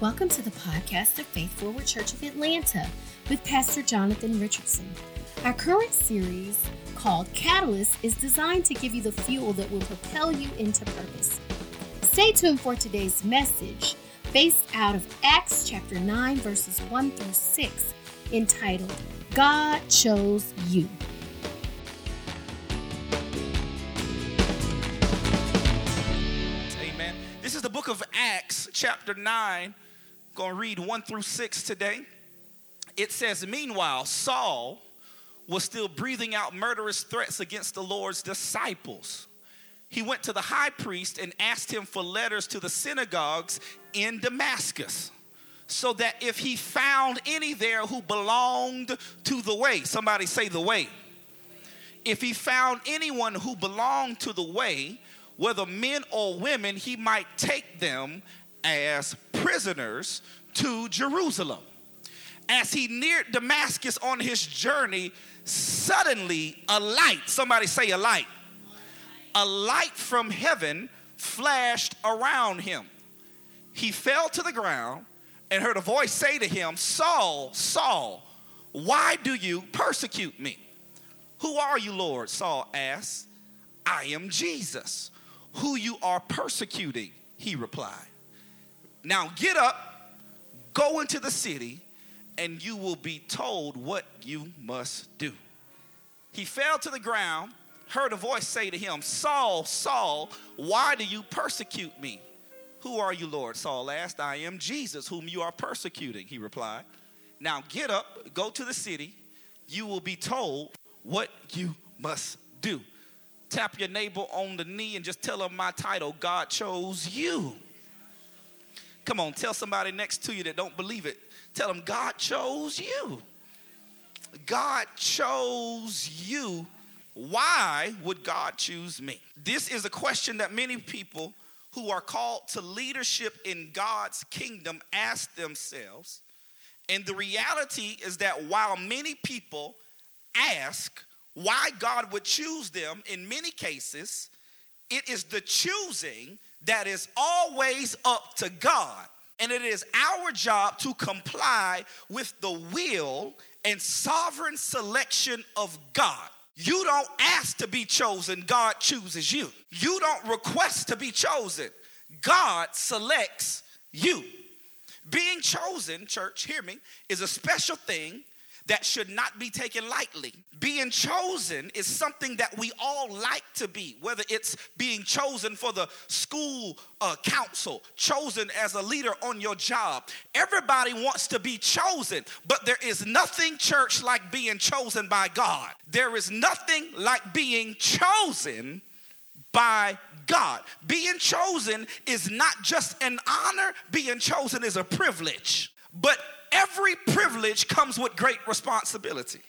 Welcome to the podcast of Faith Forward Church of Atlanta with Pastor Jonathan Richardson. Our current series, called Catalyst, is designed to give you the fuel that will propel you into purpose. Stay tuned for today's message, based out of Acts chapter 9, verses 1 through 6, entitled God Chose You. Amen. This is the book of Acts, chapter 9. Going to read 1 through 6 today. It says, Meanwhile, Saul was still breathing out murderous threats against the Lord's disciples. He went to the high priest and asked him for letters to the synagogues in Damascus, so that if he found any there who belonged to the way, somebody say the way. If he found anyone who belonged to the way, whether men or women, he might take them as prisoners to Jerusalem. As he neared Damascus on his journey, suddenly a light, somebody say a light, a light from heaven flashed around him. He fell to the ground and heard a voice say to him, Saul, Saul, why do you persecute me? Who are you, Lord? Saul asked. I am Jesus who you are persecuting, he replied. Now get up, go into the city, and you will be told what you must do. He fell to the ground, heard a voice say to him, Saul, Saul, why do you persecute me? Who are you, Lord? Saul asked. I am Jesus, whom you are persecuting, he replied. Now get up, go to the city, you will be told what you must do. Tap your neighbor on the knee and just tell him my title God chose you. Come on, tell somebody next to you that don't believe it. Tell them God chose you. God chose you. Why would God choose me? This is a question that many people who are called to leadership in God's kingdom ask themselves. And the reality is that while many people ask why God would choose them, in many cases, it is the choosing that is always up to God. And it is our job to comply with the will and sovereign selection of God. You don't ask to be chosen, God chooses you. You don't request to be chosen, God selects you. Being chosen, church, hear me, is a special thing that should not be taken lightly. Being chosen is something that we all like to be, whether it's being chosen for the school uh, council, chosen as a leader on your job. Everybody wants to be chosen, but there is nothing, church, like being chosen by God. There is nothing like being chosen by God. Being chosen is not just an honor, being chosen is a privilege. But every privilege comes with great responsibility.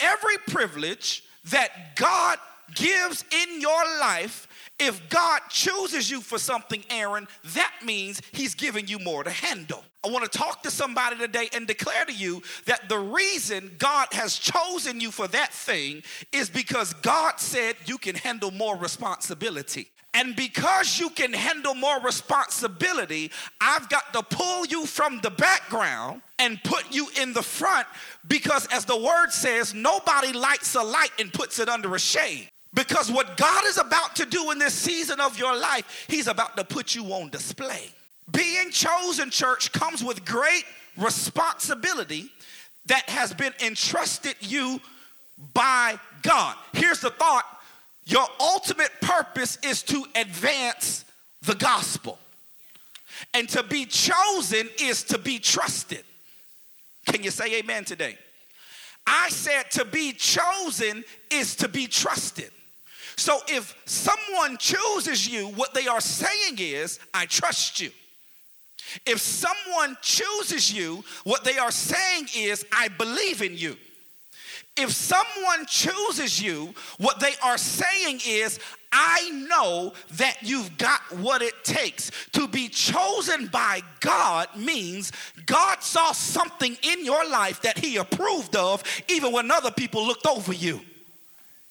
Every privilege that God gives in your life, if God chooses you for something, Aaron, that means He's giving you more to handle. I want to talk to somebody today and declare to you that the reason God has chosen you for that thing is because God said you can handle more responsibility. And because you can handle more responsibility, I've got to pull you from the background and put you in the front because, as the word says, nobody lights a light and puts it under a shade. Because what God is about to do in this season of your life, He's about to put you on display. Being chosen, church, comes with great responsibility that has been entrusted you by God. Here's the thought your ultimate purpose is to advance the gospel. And to be chosen is to be trusted. Can you say amen today? I said to be chosen is to be trusted. So if someone chooses you, what they are saying is, I trust you. If someone chooses you, what they are saying is, I believe in you. If someone chooses you, what they are saying is, I know that you've got what it takes. To be chosen by God means God saw something in your life that He approved of, even when other people looked over you.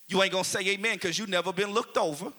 You ain't gonna say amen because you never been looked over.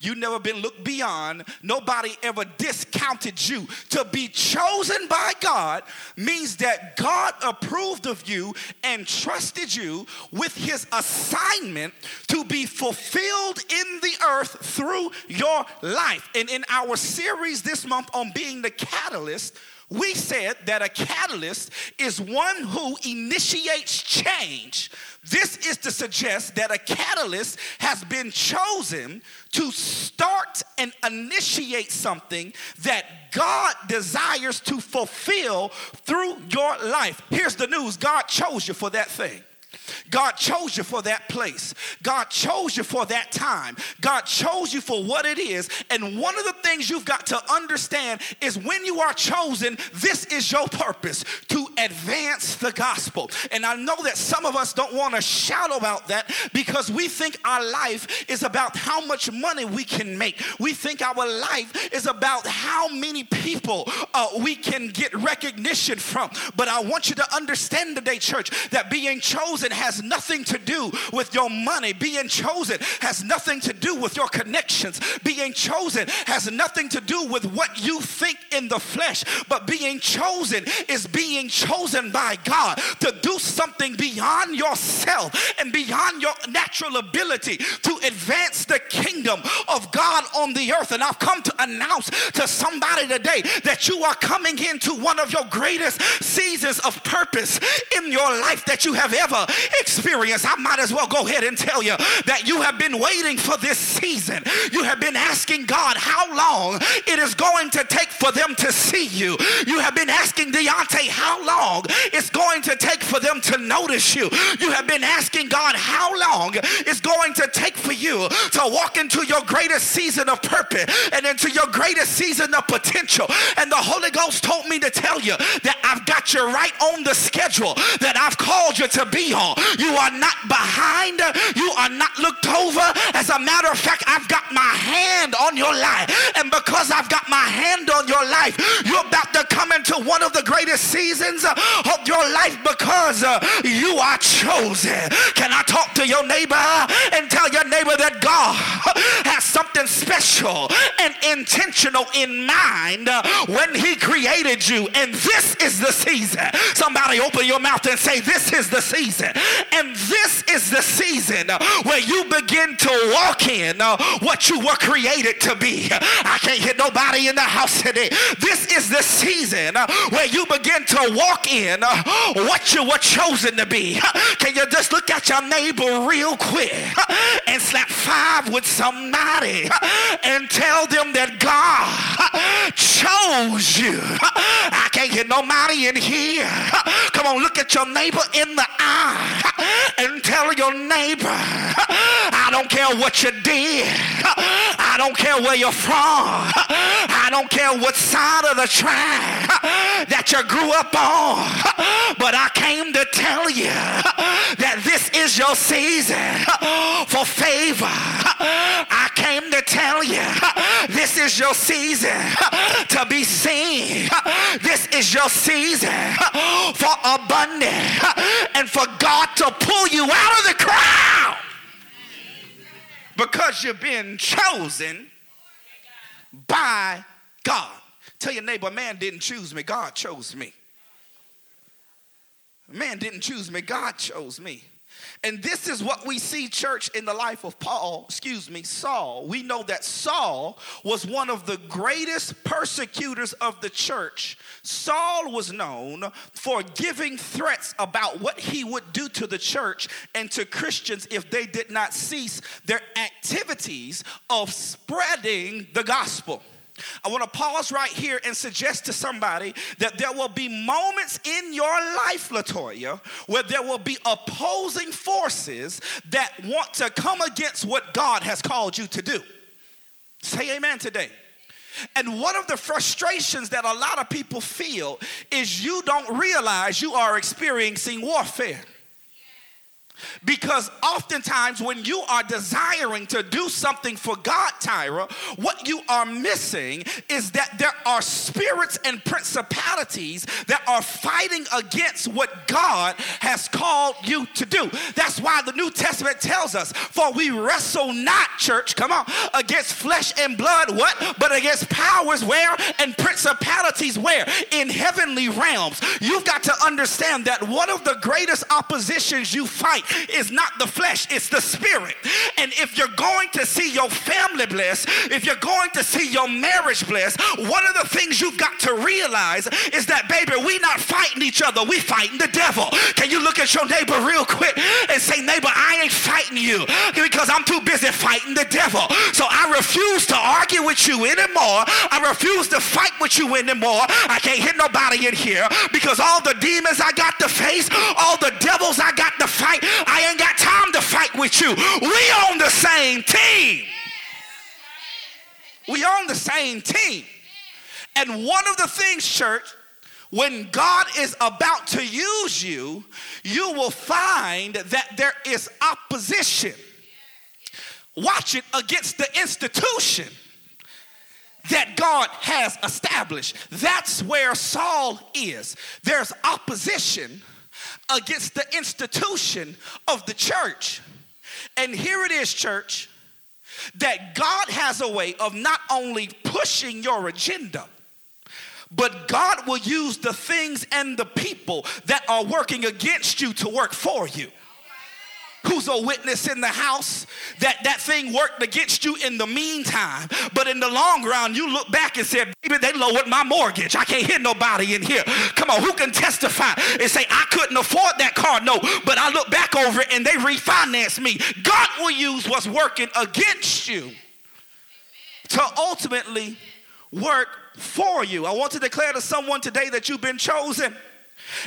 You never been looked beyond. Nobody ever discounted you. To be chosen by God means that God approved of you and trusted you with his assignment to be fulfilled in the earth through your life. And in our series this month on being the catalyst, we said that a catalyst is one who initiates change. This is to suggest that a catalyst has been chosen to start and initiate something that God desires to fulfill through your life. Here's the news God chose you for that thing. God chose you for that place. God chose you for that time. God chose you for what it is. And one of the things you've got to understand is when you are chosen, this is your purpose to advance the gospel. And I know that some of us don't want to shout about that because we think our life is about how much money we can make. We think our life is about how many people uh, we can get recognition from. But I want you to understand today, church, that being chosen has nothing to do with your money. Being chosen has nothing to do with your connections. Being chosen has nothing to do with what you think in the flesh. But being chosen is being chosen by God to do something beyond yourself and beyond your natural ability to advance the kingdom of God on the earth. And I've come to announce to somebody today that you are coming into one of your greatest seasons of purpose in your life that you have ever experience, I might as well go ahead and tell you that you have been waiting for this season. You have been asking God how long it is going to take for them to see you. You have been asking Deontay how long it's going to take for them to notice you. You have been asking God how long it's going to take for you to walk into your greatest season of purpose and into your greatest season of potential. And the Holy Ghost told me to tell you that I've got you right on the schedule that I've called you to be You are not behind. You are not looked over. As a matter of fact, I've got my hand on your life. And because I've got my hand on your life, you're about to come into one of the greatest seasons of your life because uh, you are chosen. Can I talk to your neighbor and tell your neighbor that God has something special and intentional in mind when he created you? And this is the season. Somebody open your mouth and say, This is the season. And this is the season where you begin to walk in uh, what you were created to be. I can't hear nobody in the house today. This is the season uh, where you begin to walk in uh, what you were chosen to be. Can you just look at your neighbor real quick and slap five with somebody and tell them that God chose you? I can't hear nobody in here. Come on, look at your neighbor in the eye and tell your neighbor, I don't care what you did. I don't care where you're from. I don't care what side of the track that you grew up on. But I came to tell you that this is your season for favor. I came to tell you this is your season to be seen. This is your season for abundance and for God to pull you out of the crowd because you've been chosen by God. Tell your neighbor, man didn't choose me, God chose me. Man didn't choose me, God chose me. And this is what we see, church, in the life of Paul, excuse me, Saul. We know that Saul was one of the greatest persecutors of the church. Saul was known for giving threats about what he would do to the church and to Christians if they did not cease their activities of spreading the gospel. I want to pause right here and suggest to somebody that there will be moments in your life, Latoya, where there will be opposing forces that want to come against what God has called you to do. Say amen today. And one of the frustrations that a lot of people feel is you don't realize you are experiencing warfare. Because oftentimes, when you are desiring to do something for God, Tyra, what you are missing is that there are spirits and principalities that are fighting against what God has called you to do. That's why the New Testament tells us, For we wrestle not, church, come on, against flesh and blood, what? But against powers where? And principalities where? In heavenly realms. You've got to understand that one of the greatest oppositions you fight is not the flesh, it's the spirit. And if you're going to see your family blessed, if you're going to see your marriage blessed, one of the things you've got to realize is that, baby, we not fighting each other, we fighting the devil. Can you look at your neighbor real quick and say, neighbor, I ain't fighting you because I'm too busy fighting the devil. So I refuse to argue with you anymore. I refuse to fight with you anymore. I can't hit nobody in here because all the demons I got to face, all the devils I got to fight, I ain't got time to fight with you. We on the same team. We on the same team. And one of the things, church, when God is about to use you, you will find that there is opposition. Watch it against the institution that God has established. That's where Saul is. There's opposition against the institution of the church. And here it is, church, that God has a way of not only pushing your agenda, but God will use the things and the people that are working against you to work for you who's a witness in the house that that thing worked against you in the meantime. But in the long run you look back and say baby they lowered my mortgage. I can't hear nobody in here. Come on who can testify and say i couldn't afford that car? No but i look back over it and they refinanced me. God will use what's working against you to ultimately work for you. I want to declare to someone today that you've been chosen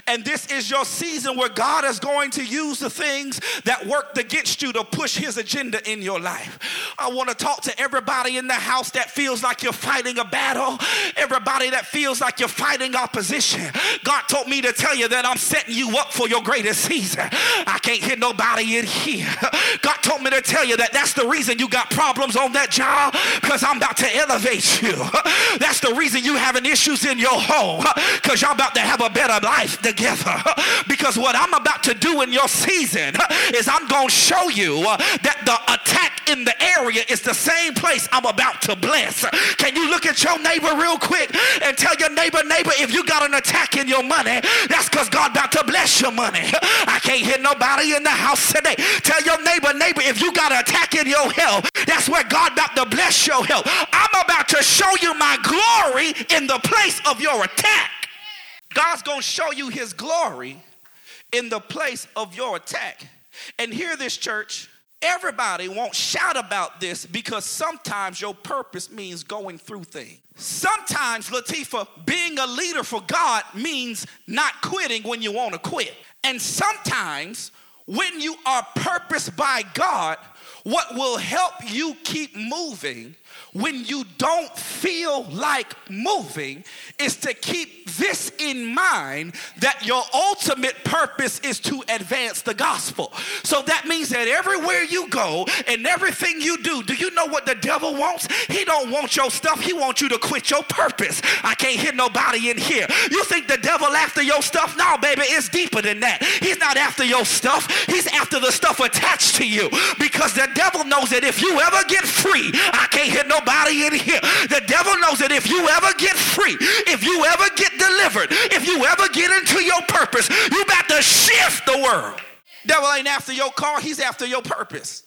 and this is your season where God is going to use the things that worked against you to push his agenda in your life. I want to talk to everybody in the house that feels like you're fighting a battle, everybody that feels like you're fighting opposition. God told me to tell you that I'm setting you up for your greatest season. I can't hear nobody in here. God told me to tell you that that's the reason you got problems on that job because I'm about to elevate you. That's the reason you having issues in your home because y'all about to have a better life life together. Because what I'm about to do in your season is I'm going to show you uh, that the attack in the area is the same place I'm about to bless. Can you look at your neighbor real quick and tell your neighbor, neighbor, if you got an attack in your money, that's because God about to bless your money. I can't hear nobody in the house today. Tell your neighbor, neighbor, if you got an attack in your health, that's where God about to bless your health. I'm about to show you my glory in the place of your attack. God's going to show you his glory in the place of your attack. And hear this, church. Everybody won't shout about this because sometimes your purpose means going through things. Sometimes, Latifah, being a leader for God means not quitting when you want to quit. And sometimes, when you are purposed by God, what will help you keep moving when you don't feel like moving is to keep this in mind that your ultimate purpose is to advance the gospel. So that means that everywhere you go and everything you do, do you know what the devil wants? He don't want your stuff. He wants you to quit your purpose. I can't hear nobody in here. You think the devil after your stuff? No, baby, it's deeper than that. He's not after your stuff. He's after the stuff attached to you because the devil knows that if you ever get free, I can't hear nobody in here. The devil knows that if you ever get free, if you ever get delivered, if you ever get into your purpose, you about to shift the world. Devil ain't after your car, he's after your purpose.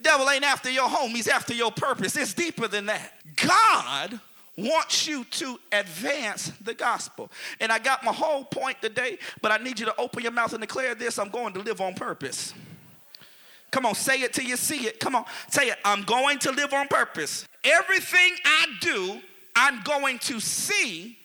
Devil ain't after your home, he's after your purpose. It's deeper than that. God wants you to advance the gospel. And I got my whole point today, but I need you to open your mouth and declare this I'm going to live on purpose. Come on, say it till you see it. Come on, say it. I'm going to live on purpose. Everything I do, I'm going to see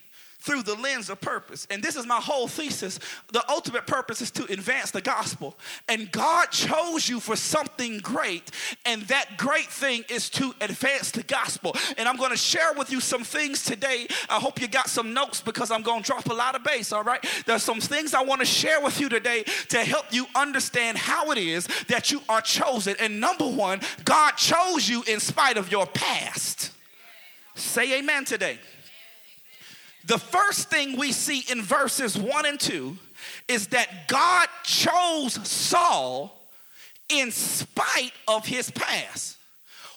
through the lens of purpose. And this is my whole thesis. The ultimate purpose is to advance the gospel. And God chose you for something great, and that great thing is to advance the gospel. And I'm going to share with you some things today. I hope you got some notes because I'm going to drop a lot of bass, all right? There's some things I want to share with you today to help you understand how it is that you are chosen. And number one, God chose you in spite of your past. Say amen today. The first thing we see in verses 1 and 2 is that God chose Saul in spite of his past.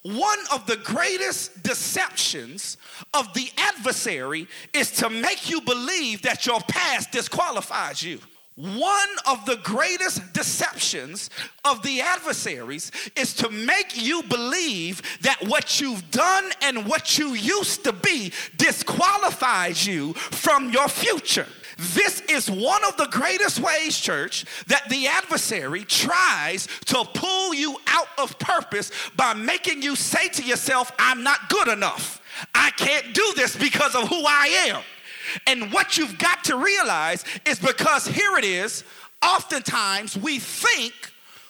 One of the greatest deceptions of the adversary is to make you believe that your past disqualifies you. One of the greatest deceptions of the adversaries is to make you believe that what you've done and what you used to be disqualifies you from your future. This is one of the greatest ways, church, that the adversary tries to pull you out of purpose by making you say to yourself, I'm not good enough. I can't do this because of who I am. And what you've got to realize is because here it is, oftentimes we think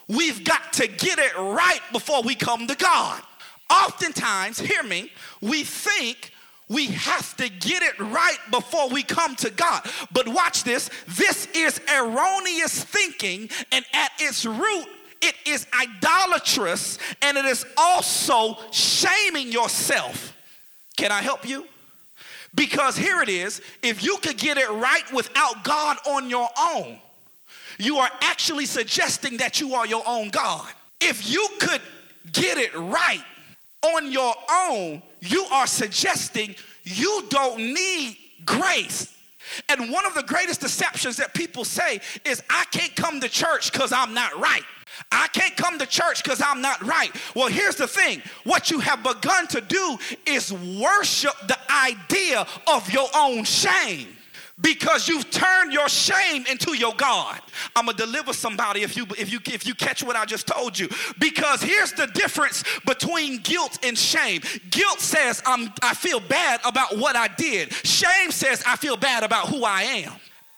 we've got to get it right before we come to God. Oftentimes, hear me, we think we have to get it right before we come to God. But watch this this is erroneous thinking, and at its root, it is idolatrous and it is also shaming yourself. Can I help you? Because here it is if you could get it right without God on your own, you are actually suggesting that you are your own God. If you could get it right on your own, you are suggesting you don't need grace. And one of the greatest deceptions that people say is, I can't come to church because I'm not right. I can't come to church because I'm not right. Well, here's the thing what you have begun to do is worship the idea of your own shame because you've turned your shame into your God. I'm gonna deliver somebody if you if you if you catch what I just told you. Because here's the difference between guilt and shame. Guilt says I'm I feel bad about what I did. Shame says I feel bad about who I am.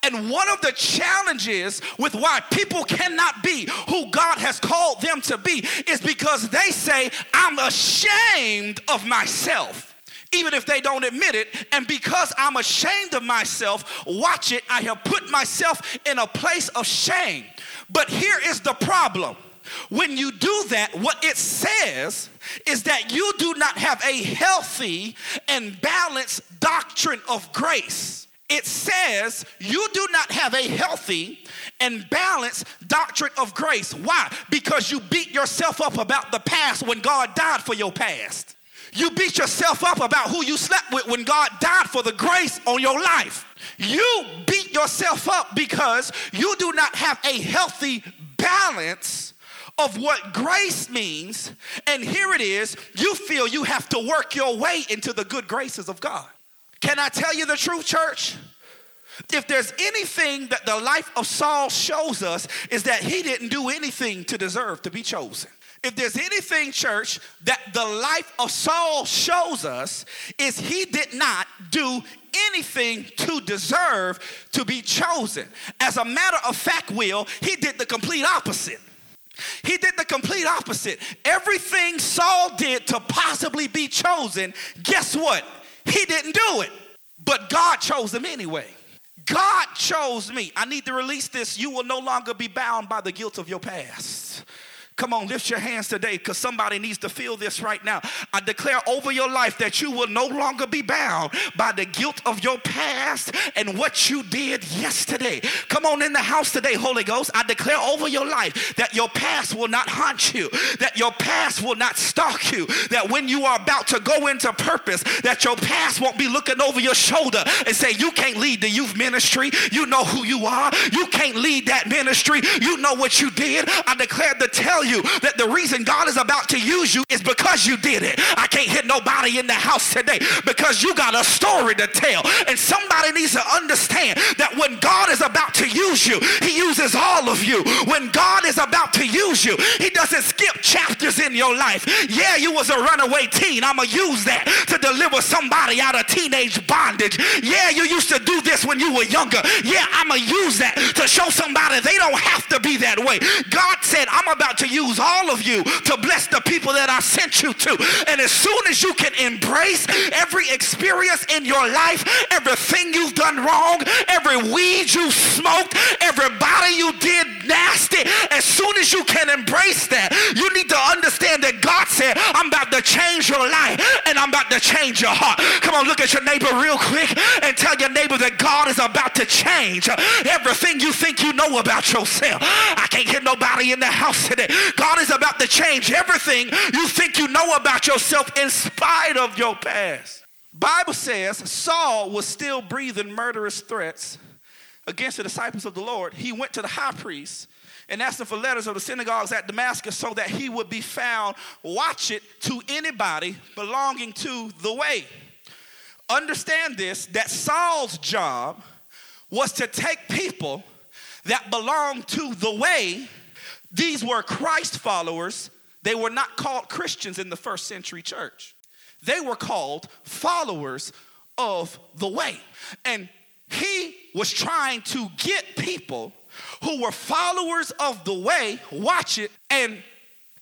And one of the challenges with why people cannot be who God has called them to be is because they say, I'm ashamed of myself. Even if they don't admit it, and because I'm ashamed of myself, watch it, I have put myself in a place of shame. But here is the problem. When you do that, what it says is that you do not have a healthy and balanced doctrine of grace it says you do not have a healthy and balanced doctrine of grace. Why? Because you beat yourself up about the past when God died for your past. You beat yourself up about who you slept with when God died for the grace on your life. You beat yourself up because you do not have a healthy balance of what grace means. And here it is you feel you have to work your way into the good graces of God. Can I tell you the truth, church? If there's anything that the life of Saul shows us, is that he didn't do anything to deserve to be chosen. If there's anything, church, that the life of Saul shows us, is he did not do anything to deserve to be chosen. As a matter of fact, Will, he did the complete opposite. He did the complete opposite. Everything Saul did to possibly be chosen, guess what? He didn't do it, but God chose him anyway. God chose me. I need to release this. You will no longer be bound by the guilt of your past. Come on, lift your hands today because somebody needs to feel this right now. I declare over your life that you will no longer be bound by the guilt of your past and what you did yesterday. Come on in the house today, Holy Ghost. I declare over your life that your past will not haunt you, that your past will not stalk you, that when you are about to go into purpose, that your past won't be looking over your shoulder and say, You can't lead the youth ministry. You know who you are. You can't lead that ministry. You know what you did. I declare to tell you you that the reason God is about to use you is because you did it. I can't hit nobody in the house today because you got a story to tell. And somebody needs to understand that when God is about to use you, he uses all of you. When God is about to use you, he doesn't chapters in your life. Yeah, you was a runaway teen. I'm going to use that to deliver somebody out of teenage bondage. Yeah, you used to do this when you were younger. Yeah, I'm going to use that to show somebody they don't have to be that way. God said, I'm about to use all of you to bless the people that I sent you to. And as soon as you can embrace every experience in your life, everything you've done wrong, every weed you smoked, everybody you did nasty, as soon as you can embrace that, you need to understand that God said, I'm about to change your life and I'm about to change your heart. Come on, look at your neighbor real quick and tell your neighbor that God is about to change everything you think you know about yourself. I can't hear nobody in the house today. God is about to change everything you think you know about yourself in spite of your past. Bible says Saul was still breathing murderous threats against the disciples of the Lord. He went to the high priest and asking for letters of the synagogues at Damascus so that he would be found, watch it, to anybody belonging to the way. Understand this that Saul's job was to take people that belonged to the way. These were Christ followers. They were not called Christians in the first century church. They were called followers of the way. And he was trying to get people who were followers of the way, watch it, and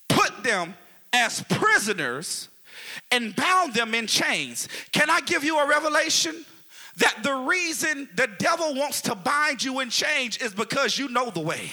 put them as prisoners and bound them in chains. Can I give you a revelation? That the reason the devil wants to bind you in chains is because you know the way.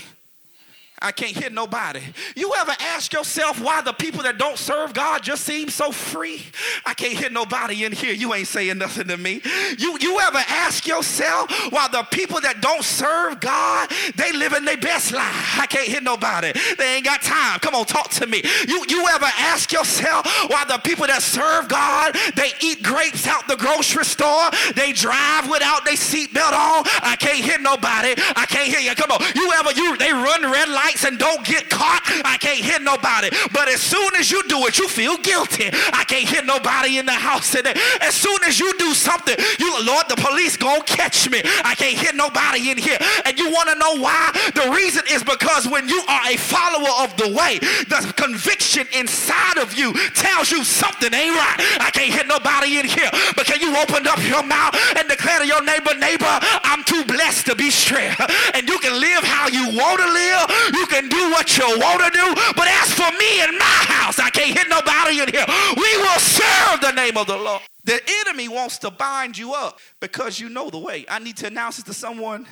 I can't hear nobody. You ever ask yourself why the people that don't serve God just seem so free? I can't hear nobody in here. You ain't saying nothing to me. You, you ever ask yourself why the people that don't serve God, they living their best life? I can't hear nobody. They ain't got time. Come on, talk to me. You, you ever ask yourself why the people that serve God, they eat grapes out the grocery store, they drive without their seatbelt on? I can't hear nobody. I can't hear you. Come on. You ever, you, they run red lights and don't get caught, I can't hit nobody. But as soon as you do it, you feel guilty. I can't hit nobody in the house today. As soon as you do something, you, Lord, the police gonna catch me. I can't hit nobody in here. And you wanna know why? The reason is because when you are a follower of the way, the conviction inside of you tells you something ain't right. I can't hit nobody in here. But can you open up your mouth and declare to your neighbor, neighbor, I'm too blessed to be straight. And you can live how you want to live. You can do what you want to do. But as for me and my house, I can't hit nobody in here. We will serve the name of the Lord. The enemy wants to bind you up because you know the way. I need to announce it to someone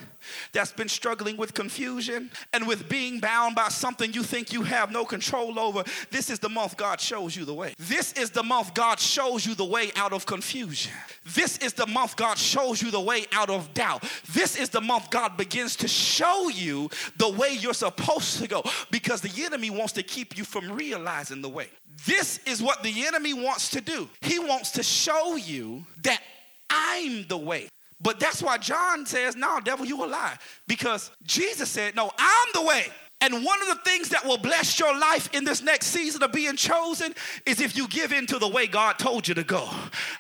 that's been struggling with confusion and with being bound by something you think you have no control over. This is the month God shows you the way. This is the month God shows you the way out of confusion. This is the month God shows you the way out of doubt. This is the month God begins to show you the way you're supposed to go because the enemy wants to keep you from realizing the way. This is what the enemy wants to do. He wants to show you that I'm the way. But that's why John says, No, devil, you a lie. Because Jesus said, No, I'm the way. And one of the things that will bless your life in this next season of being chosen is if you give in to the way God told you to go.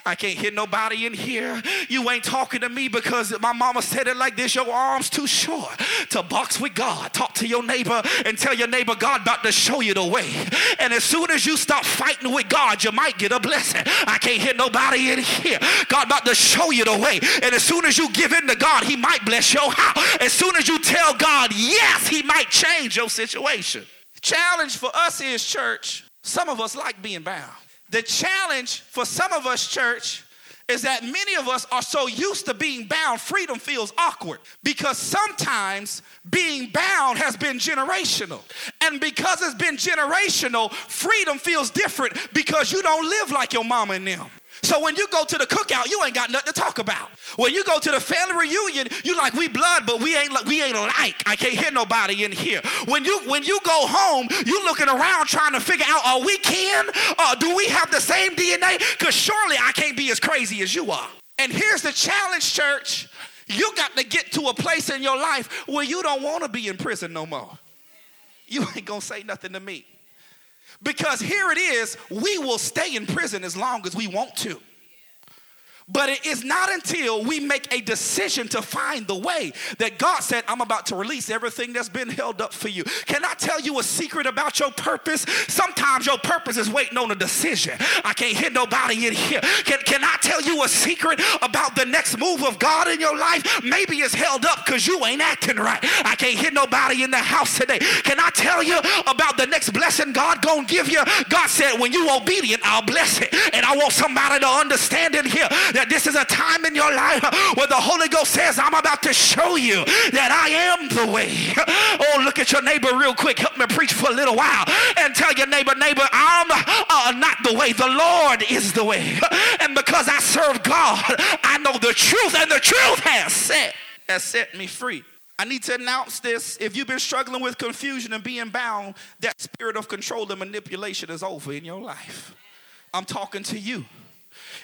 I can't hear nobody in here. You ain't talking to me because my mama said it like this your arm's too short to box with God. Talk to your neighbor and tell your neighbor God about to show you the way. And as soon as you stop fighting with God, you might get a blessing. I can't hear nobody in here. God about to show you the way. And as soon as you give in to God, He might bless your house. As soon as you tell God yes, He might change change your situation. Challenge for us is, church, some of us like being bound. The challenge for some of us, church, is that many of us are so used to being bound, freedom feels awkward because sometimes being bound has been generational. And because it's been generational, freedom feels different because you don't live like your mama and them. So when you go to the cookout, you ain't got nothing to talk about. When you go to the family reunion, you like we blood, but we ain't we ain't alike. I can't hear nobody in here. When you when you go home, you looking around trying to figure out are we kin? Uh, do we have the same DNA? Because surely I can't be as crazy as you are. And here's the challenge, church. You got to get to a place in your life where you don't want to be in prison no more. You ain't gonna say nothing to me. Because here it is, we will stay in prison as long as we want to. But it is not until we make a decision to find the way that God said, I'm about to release everything that's been held up for you. Can I tell you a secret about your purpose? Sometimes your purpose is waiting on a decision. I can't hit nobody in here. Can, can I tell you a secret about the next move of God in your life? Maybe it's held up because you ain't acting right. I can't hit nobody in the house today. Can I tell you about the next blessing God gonna give you? God said, when you obedient, I'll bless it. And I want somebody to understand in here that this is a time in your life where the Holy Ghost says, I'm about to show you that I am the way. Oh, look at your neighbor real quick. Help me preach for a little while and tell your neighbor, neighbor, I'm uh, not the way. The Lord is the way. And because I serve God, I know the truth, and the truth has set, has set me free. I need to announce this. If you've been struggling with confusion and being bound, that spirit of control and manipulation is over in your life. I'm talking to you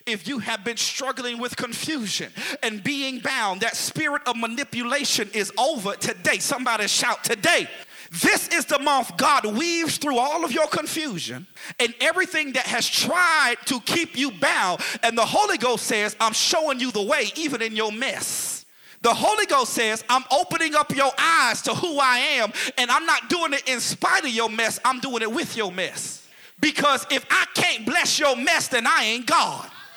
if you have been struggling with confusion and being bound, that spirit of manipulation is over today. Somebody shout today. This is the month God weaves through all of your confusion and everything that has tried to keep you bound. And the Holy Ghost says, I'm showing you the way, even in your mess. The Holy Ghost says, I'm opening up your eyes to who I am, and I'm not doing it in spite of your mess, I'm doing it with your mess. Because if I can't bless your mess, then I ain't God.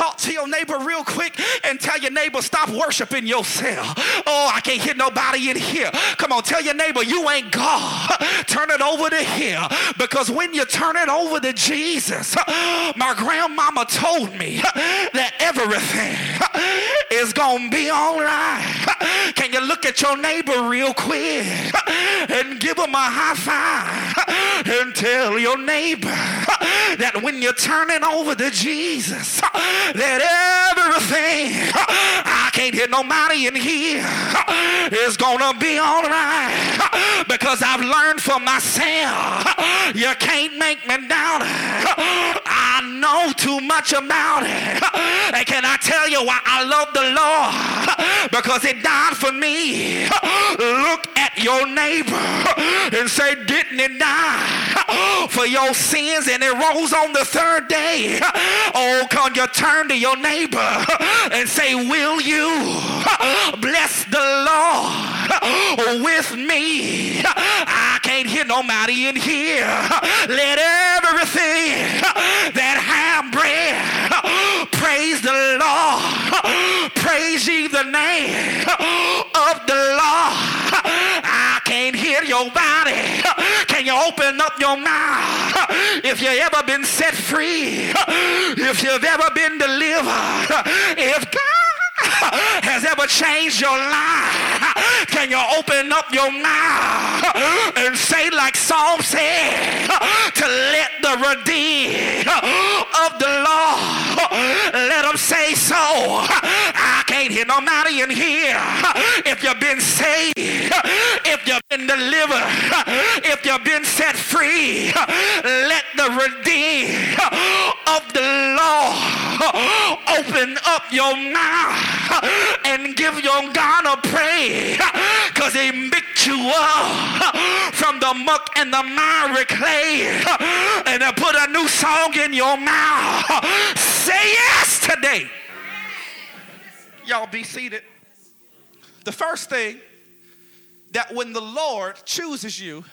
Talk to your neighbor real quick and tell your neighbor, stop worshiping yourself. Oh, I can't hear nobody in here. Come on, tell your neighbor, you ain't God. Turn it over to Him. Because when you turn it over to Jesus, my grandmama told me that everything is going to be all right. Can you look at your neighbor real quick and give him a high five and tell your neighbor that when you're turning over to Jesus, that everything, I can't hit nobody in here, is gonna be all right because I've learned for myself. You can't make me doubt it. I know too much about it. And can I tell you why I love the Lord? Because He died for me. Look your neighbor and say, Didn't He die for your sins? And it rose on the third day. Oh, can you turn to your neighbor and say, Will you bless the Lord with me? I can't hear nobody in here. Let everything that have breath praise the Lord. Praise ye the name of the Lord. Your body. Can you open up your mouth? If you've ever been set free, if you've ever been delivered, if God has ever changed your life, can you open up your mouth and say, like Psalm said, to let the redeemed of the Lord let them say so. I can't hear nobody in here. If you've been saved, if you've been delivered, if you've been set free, let the redeemed of the Lord open up your mouth and give your God a praise because he picked you up from the muck and the miry clay and to put a new song in your mouth. Say yes today. Y'all be seated. The first thing that when the Lord chooses you,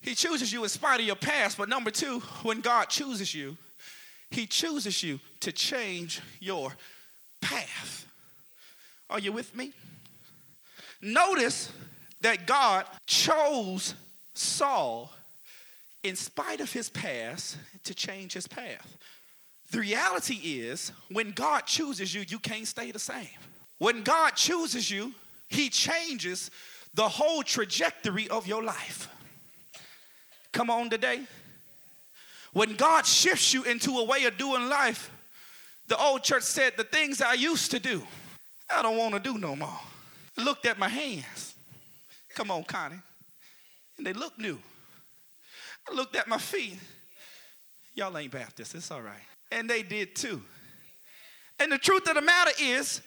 he chooses you in spite of your past. But number two, when God chooses you, he chooses you to change your path. Are you with me? Notice that God chose Saul in spite of his past to change his path. The reality is, when God chooses you, you can't stay the same. When God chooses you, he changes the whole trajectory of your life. Come on today. When God shifts you into a way of doing life, the old church said, The things I used to do, I don't want to do no more. I looked at my hands. Come on, Connie. And they look new. I looked at my feet. Y'all ain't Baptist, it's all right. And they did too. And the truth of the matter is,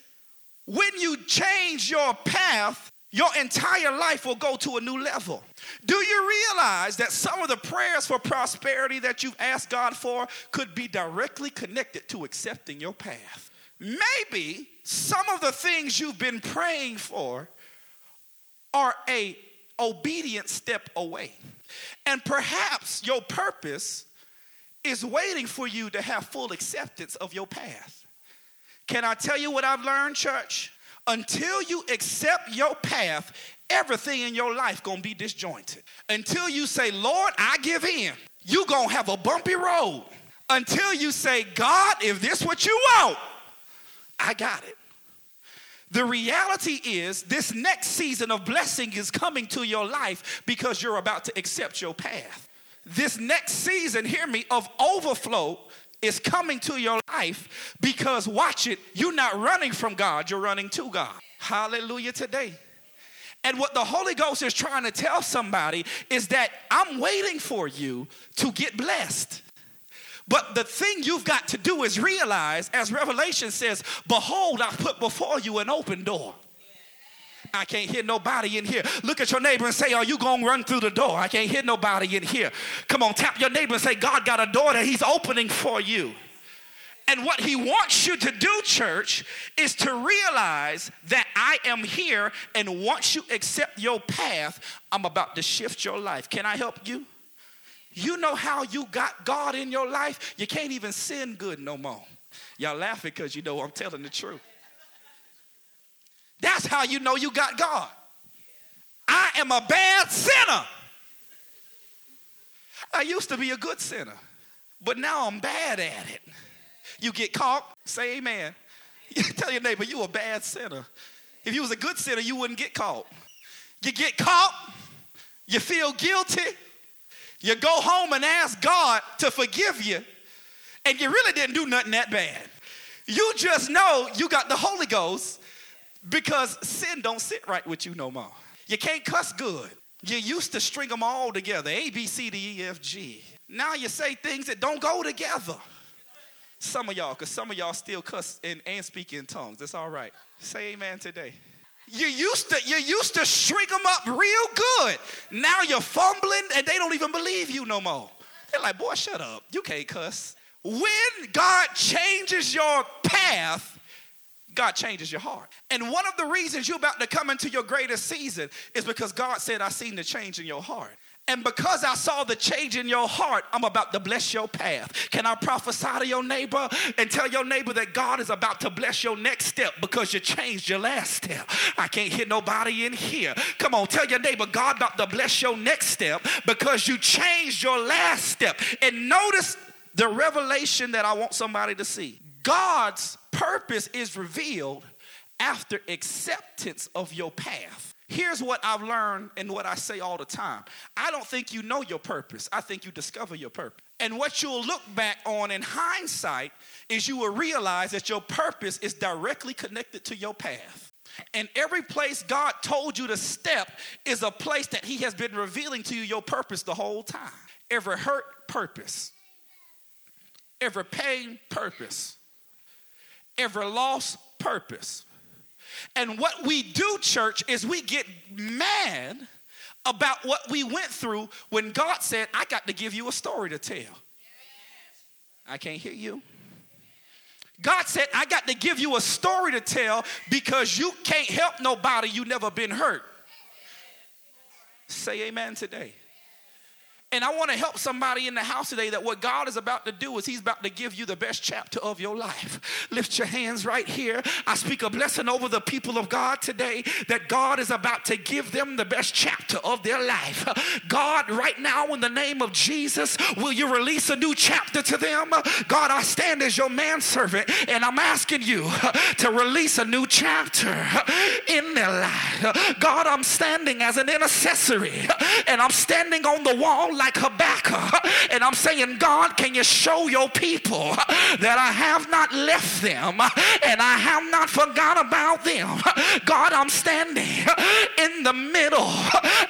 when you change your path, your entire life will go to a new level. Do you realize that some of the prayers for prosperity that you've asked God for could be directly connected to accepting your path? Maybe some of the things you've been praying for are a obedient step away. And perhaps your purpose is waiting for you to have full acceptance of your path. Can I tell you what I've learned, church? until you accept your path, everything in your life gonna be disjointed. Until you say, Lord, I give in, you gonna have a bumpy road. Until you say, God, if this what you want, I got it. The reality is, this next season of blessing is coming to your life because you're about to accept your path. This next season, hear me, of overflow is coming to your life because watch it, you're not running from God, you're running to God. Hallelujah today. And what the Holy Ghost is trying to tell somebody is that I'm waiting for you to get blessed. But the thing you've got to do is realize, as Revelation says, Behold, I put before you an open door. I can't hear nobody in here. Look at your neighbor and say, Are you going to run through the door? I can't hear nobody in here. Come on, tap your neighbor and say, God got a door that He's opening for you. And what he wants you to do, church, is to realize that I am here, and once you accept your path, I'm about to shift your life. Can I help you? You know how you got God in your life? You can't even sin good no more. Y'all laughing because you know I'm telling the truth. That's how you know you got God. I am a bad sinner. I used to be a good sinner, but now I'm bad at it. You get caught, say amen. Tell your neighbor, you a bad sinner. If you was a good sinner, you wouldn't get caught. You get caught, you feel guilty, you go home and ask God to forgive you, and you really didn't do nothing that bad. You just know you got the Holy Ghost because sin don't sit right with you no more. You can't cuss good. You used to string them all together A, B, C, D, E, F, G. Now you say things that don't go together. Some of y'all, because some of y'all still cuss and, and speak in tongues. That's all right. Say amen today. You used to you used to string them up real good. Now you're fumbling and they don't even believe you no more. They're like, boy, shut up. You can't cuss. When God changes your path, God changes your heart. And one of the reasons you're about to come into your greatest season is because God said, I seen the change in your heart. And because I saw the change in your heart, I'm about to bless your path. Can I prophesy to your neighbor and tell your neighbor that God is about to bless your next step because you changed your last step? I can't hear nobody in here. Come on, tell your neighbor God about to bless your next step because you changed your last step. And notice the revelation that I want somebody to see. God's purpose is revealed after acceptance of your path. Here's what I've learned and what I say all the time I don't think you know your purpose, I think you discover your purpose. And what you'll look back on in hindsight is you will realize that your purpose is directly connected to your path. And every place God told you to step is a place that He has been revealing to you your purpose the whole time. Every hurt, purpose. Every pain, purpose every lost purpose. And what we do, church, is we get mad about what we went through when God said, I got to give you a story to tell. I can't hear you. God said, I got to give you a story to tell because you can't help nobody you never been hurt. Say amen today. And I want to help somebody in the house today that what God is about to do is He's about to give you the best chapter of your life. Lift your hands right here. I speak a blessing over the people of God today that God is about to give them the best chapter of their life. God, right now, in the name of Jesus, will you release a new chapter to them? God, I stand as your manservant and I'm asking you to release a new chapter in their life. God, I'm standing as an intercessory and I'm standing on the wall like Habakkuk. And I'm saying, God, can you show your people that I have not left them and I have not forgot about them? God, I'm standing in the middle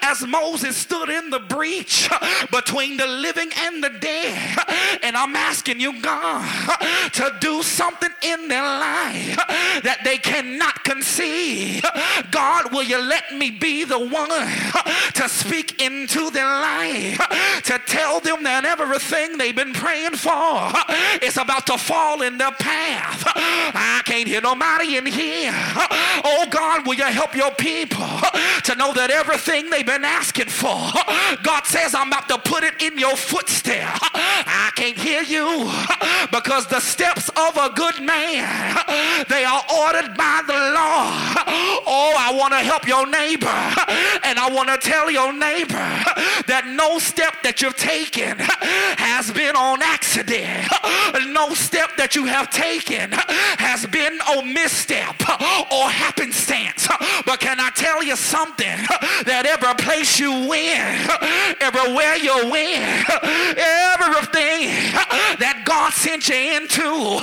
as Moses stood in the breach between the living and the dead. And I'm asking you, God, to do something in their life that they cannot conceive. God, will you let me be the one to speak into their life, to tell them that everything they've been praying for uh, is about to fall in their path? I can't hear nobody in here. Oh God, will you help your people uh, to know that everything they've been asking for, uh, God says, I'm about to put it in your footstep. I can't hear you because the steps of a good man, they are ordered by the Lord. Oh, I want to help your neighbor and I want to tell your neighbor that no step that you've taken has been on accident. No step that you have taken has been a misstep or happenstance. But can I tell you something? That every place you win, everywhere you win, everything that God sent you into,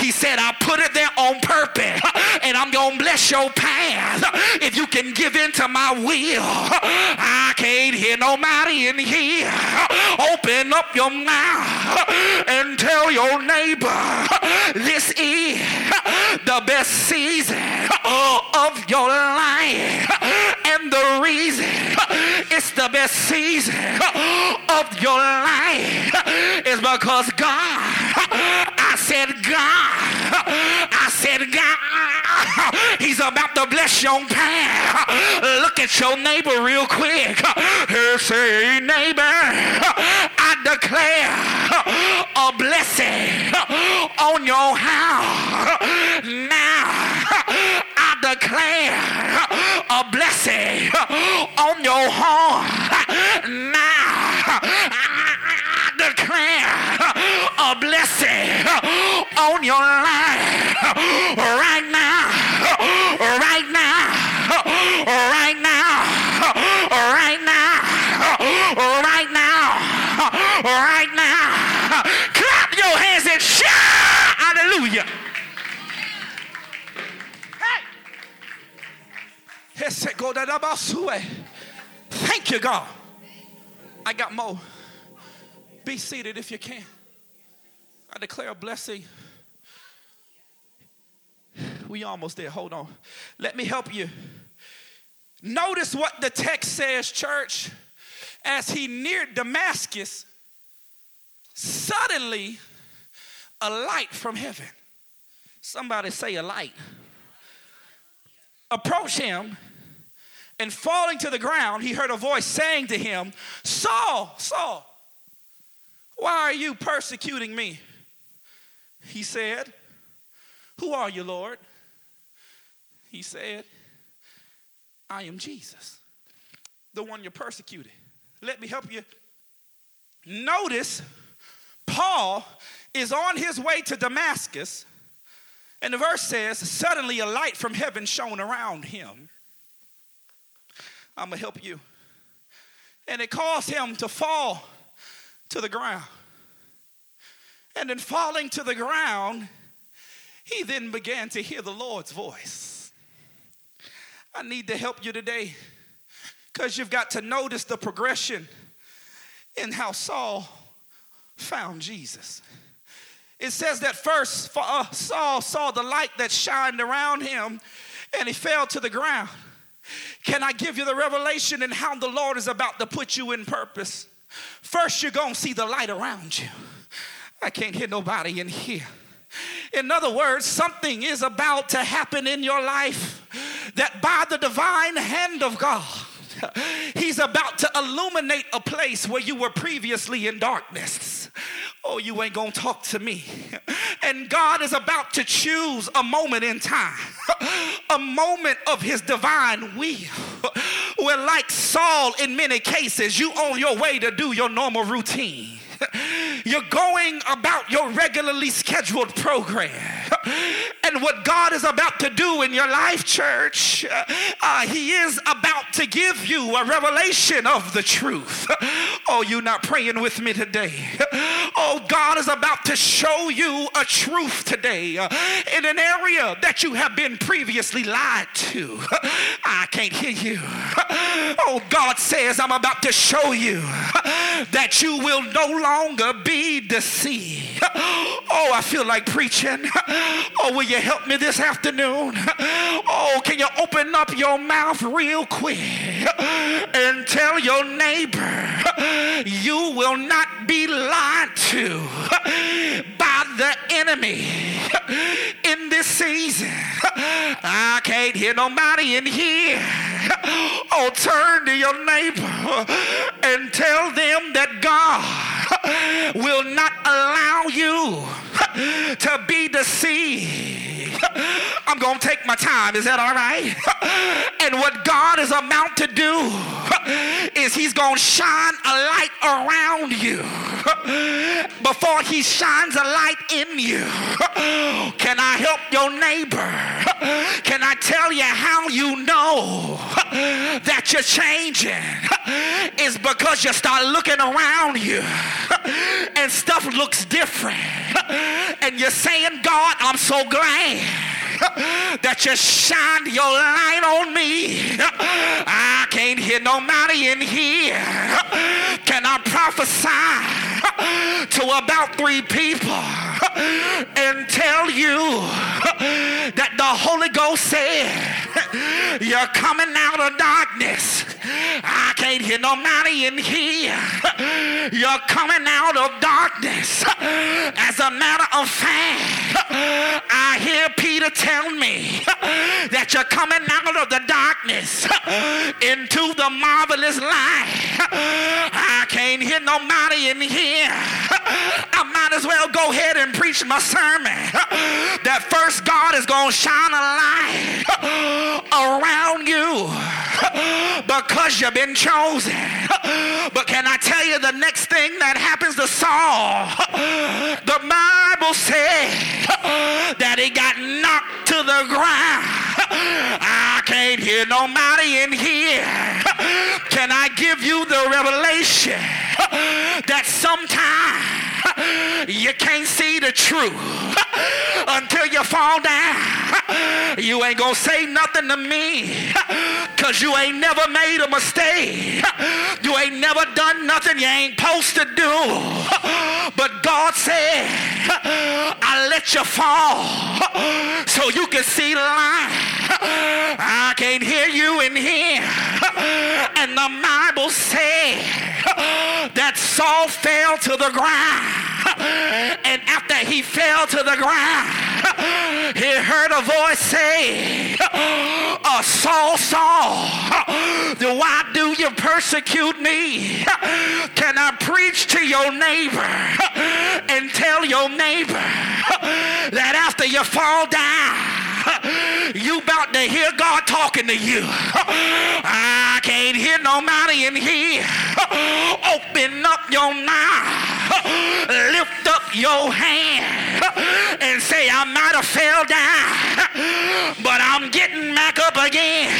He said, I put it on purpose and I'm going to bless your path if you can give in to my will. I can't hear nobody in here. Open up your mouth and tell your neighbor this is the best season of your life. And the reason it's the best season of your life is because God, I said God, I said God, He's about to bless your path. Look at your neighbor real quick. Say, neighbor, I declare a blessing on your house. Now, I declare a blessing on your home. Now, I declare a blessing on your life right now, right now, right now, right now, right now, right now. Clap your hands and shout hallelujah. Hey. Thank you, God. I got more. Be seated if you can. I declare a blessing. We almost there. Hold on. Let me help you. Notice what the text says, church. As he neared Damascus, suddenly a light from heaven. Somebody say a light. Approach him and falling to the ground, he heard a voice saying to him, Saul, Saul, why are you persecuting me? He said, Who are you, Lord? He said, I am Jesus, the one you're persecuting. Let me help you. Notice Paul is on his way to Damascus, and the verse says, Suddenly a light from heaven shone around him. I'm gonna help you. And it caused him to fall to the ground. And in falling to the ground, he then began to hear the Lord's voice. I need to help you today because you've got to notice the progression in how Saul found Jesus. It says that first uh, Saul saw the light that shined around him and he fell to the ground. Can I give you the revelation and how the Lord is about to put you in purpose? First, you're going to see the light around you. I can't hear nobody in here. In other words, something is about to happen in your life that by the divine hand of God, He's about to illuminate a place where you were previously in darkness. Oh, you ain't gonna talk to me. And God is about to choose a moment in time, a moment of His divine will, where, like Saul, in many cases, you on your way to do your normal routine. You're going about your regularly scheduled program. And what God is about to do in your life, church, uh, He is about to give you a revelation of the truth. Oh, you're not praying with me today. Oh, God is about to show you a truth today uh, in an area that you have been previously lied to. I can't hear you. Oh, God says, I'm about to show you that you will no longer be deceived. Oh, I feel like preaching. Oh, will you help me this afternoon? Oh, can you open up your mouth real quick and tell your neighbor you will not be lied to by the enemy in this season? I can't hear nobody in here. Oh, turn to your neighbor and tell them that God will not allow you to be deceived. I'm going to take my time. Is that all right? And what God is about to do is He's going to shine a light around you before He shines a light in you. Can I help your neighbor? Can I tell you how you know that you're changing? It's because you start looking around you and stuff looks different. And you're saying, God, I'm so glad that you shined your light on me. I can't hear nobody in here. Can I prophesy to about three people and tell you that the Holy Ghost said you're coming out of darkness? I can't hear nobody in here. You're coming out of darkness. As a matter of fact, I hear Peter tell me that you're coming out of the darkness into the marvelous light. I can't hear nobody in here. I might as well go ahead and preach my sermon. That first God is going to shine a light around you because you've been chosen. But can I tell you the next thing that happens to Saul? The Bible said that he got knocked to the ground. I can't hear nobody in here. Can I give you the revelation that sometimes you can't see the truth until you fall down. You ain't gonna say nothing to me because you ain't never made a mistake. You ain't never done nothing you ain't supposed to do. But God said, I let you fall so you can see the light. I can't hear you in here. And the Bible said Saul fell to the ground. And after he fell to the ground, he heard a voice say, uh, Saul, Saul, why do you persecute me? Can I preach to your neighbor and tell your neighbor that after you fall down, you about to hear God talking to you. I can't hear nobody in here. Open up your mouth. Lift up your hand and say, I might have fell down, but I'm getting back up again.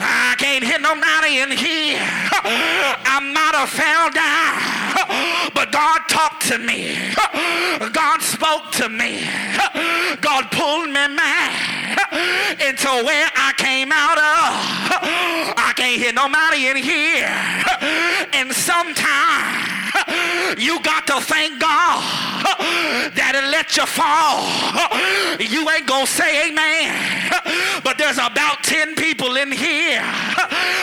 I can't hear nobody in here. I might have fell down, God talked to me. God spoke to me. God pulled me back into where I came out of. I can't hear nobody in here. And sometimes you got to thank God that it let you fall. You ain't gonna say amen. But there's about 10 people in here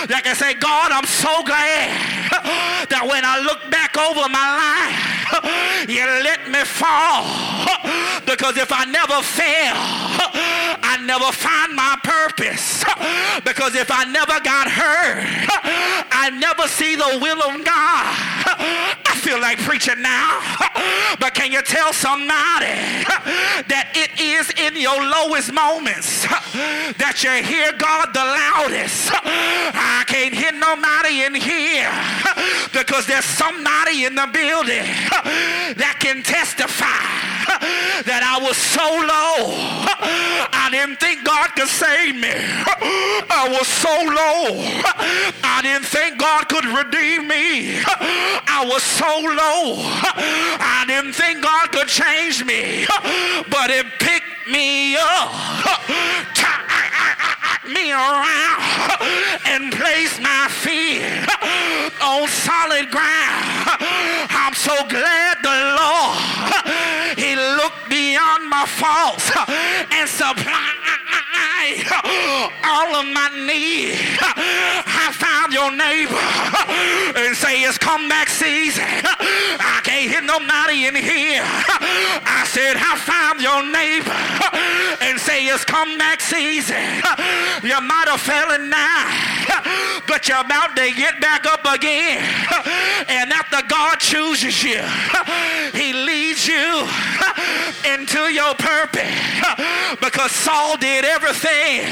that can say, God, I'm so glad that when I look back over my life, you let me fall. Because if I never fail, I never find my purpose. Because if I never got hurt, I never see the will of God. I feel like preaching now. But can you tell somebody that it is in your lowest moments that you hear God the loudest. I can't hear nobody in here because there's somebody in the building that can testify that I was so low. I didn't think God could save me. I was so low. I didn't think God could redeem me. I was so low. I didn't think God could change me. But it picked me up me around and place my feet on solid ground. I'm so glad the Lord, He looked beyond my faults and supply all of my needs. I found your neighbor and say it's comeback season. I can't hear nobody in here. I said I found your neighbor and say it's comeback season. You might have fallen now, but you're about to get back up again. And after God chooses you, he leads you into your purpose because Saul did everything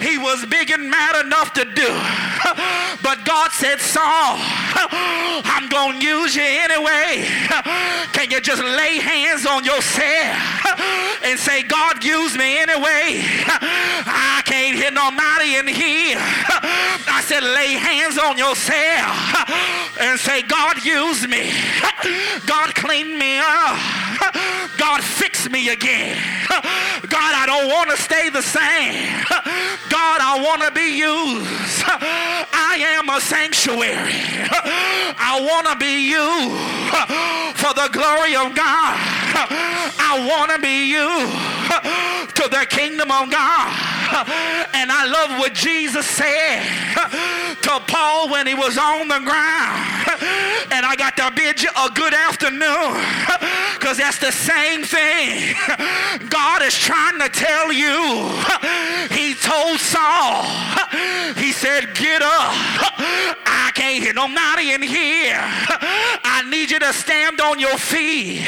he was big and mad enough to do. But God said, Saul, I'm going to use you anyway. Can you just lay hands on yourself and say, God, use me anyway? I can't hear nobody in here. I said, lay hands on yourself and say, God, use me. God, clean me up. God, fix me again. God, I don't want to stay the same. God, I want to be used. I am a sanctuary. I want to be you for the glory of God. I want to be you to the kingdom of God. And I love what Jesus said to Paul when he was on the ground. And I got to bid you a good afternoon because that's the same thing God is trying to tell you. He told Saul, he said, get up. I can't hear nobody in here. I need you to stand on your feet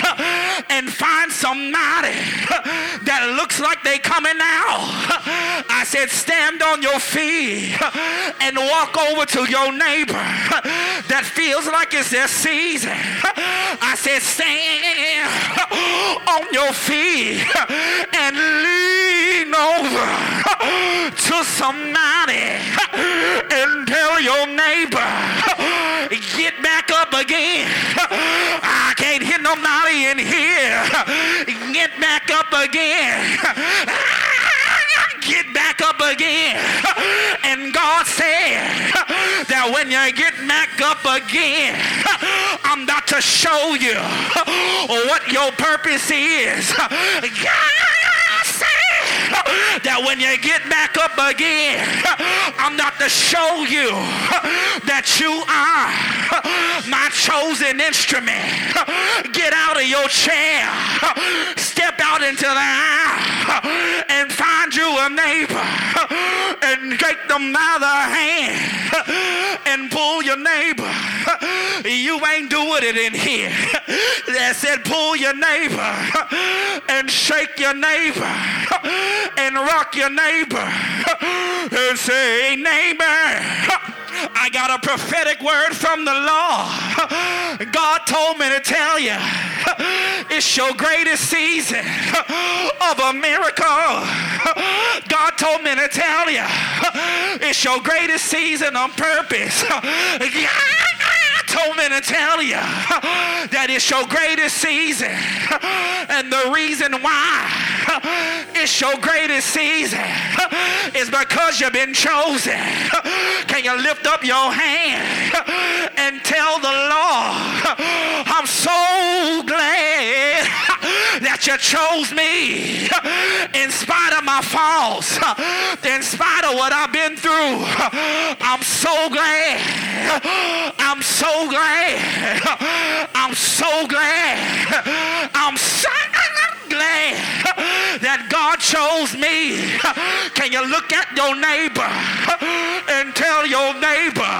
and find somebody that looks like they coming out. I said, stand on your feet and walk over to your neighbor that feels like it's their season. I said, stand on your feet and lean over to somebody and tell your neighbor, get back up again. I can't hit nobody in here. Get back up again. Get back up again. And God said that when you get back up again, I'm about to show you what your purpose is. God that when you get back up again, I'm not to show you that you are my chosen instrument. Get out of your chair, step out into the aisle, and find you a neighbor and take them by the hand and pull your neighbor. You ain't doing it in here. That said, pull your neighbor and shake your neighbor and rock your neighbor and say, neighbor. I got a prophetic word from the Lord. God told me to tell you it's your greatest season of a miracle. God told me to tell you it's your greatest season on purpose told me to tell you that it's your greatest season. And the reason why it's your greatest season is because you've been chosen. Can you lift up your hand and tell the Lord, I'm so glad that you chose me in spite of my faults, in spite of what I've been through. I'm so glad. I'm so glad. I'm so glad. I'm so glad that God chose me. Can you look at your neighbor and tell your neighbor,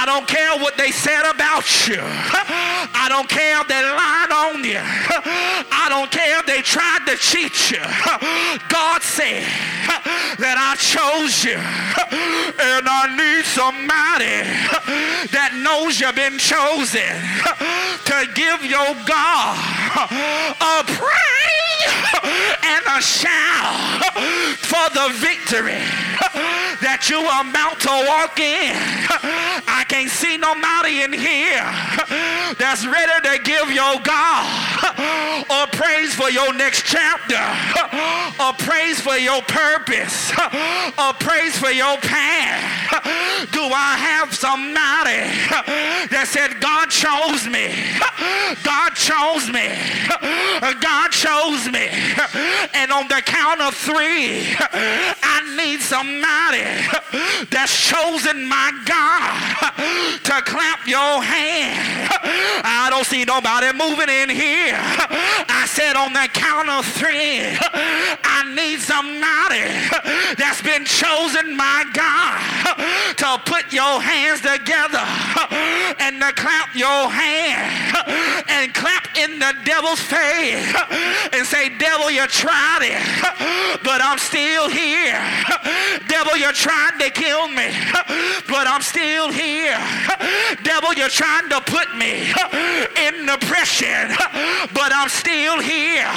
I don't care what they said about you. I don't care if they lied on you. I don't care if they tried to cheat you. God said that I chose you. And I need somebody that knows you've been chosen to give your God a praise and a shout for the victory that you are about to walk in. I can't see nobody in here that's ready to give your God a praise for your next chapter, a praise for your purpose, a praise for your path. Do I have somebody that said, God chose me? God chose me. God chose me. And on the count of three, I need somebody that's chosen my God to clap your hand. I don't see nobody moving in here. I said on the count of three, I need somebody that's been chosen my God to put your hands together and to clap your hand and clap in the devil's face and say, devil, you tried it, but I'm still here. Devil, you're trying to kill me, but I'm still here. Devil, you're trying to put me in depression, but I'm still here.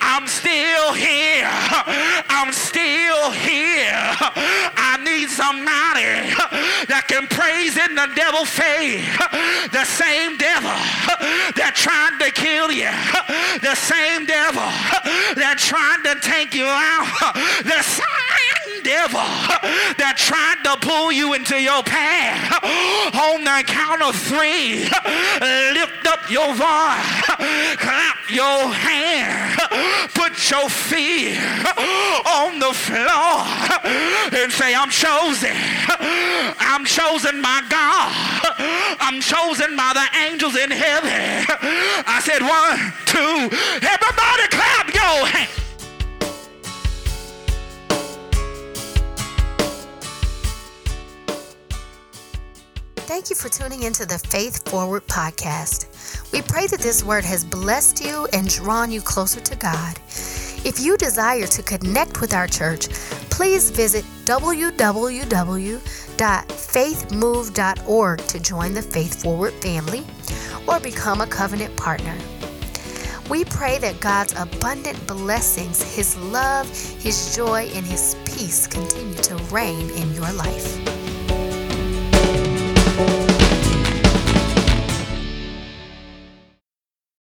I'm still here. I'm still here. I need somebody that can praise in the devil's face. The same devil that tried to kill you. The same devil that tried to take you out. The same devil that tried to pull you into your path. On the count of three, lift up your voice, clap your hand, put your feet on the floor and say, I'm chosen. I'm chosen by God. I'm chosen by the angels in heaven. I said, one, two, everybody clap your hands. Thank you for tuning into the Faith Forward podcast. We pray that this word has blessed you and drawn you closer to God. If you desire to connect with our church, please visit www.faithmove.org to join the Faith Forward family or become a covenant partner. We pray that God's abundant blessings, His love, His joy, and His peace continue to reign in your life.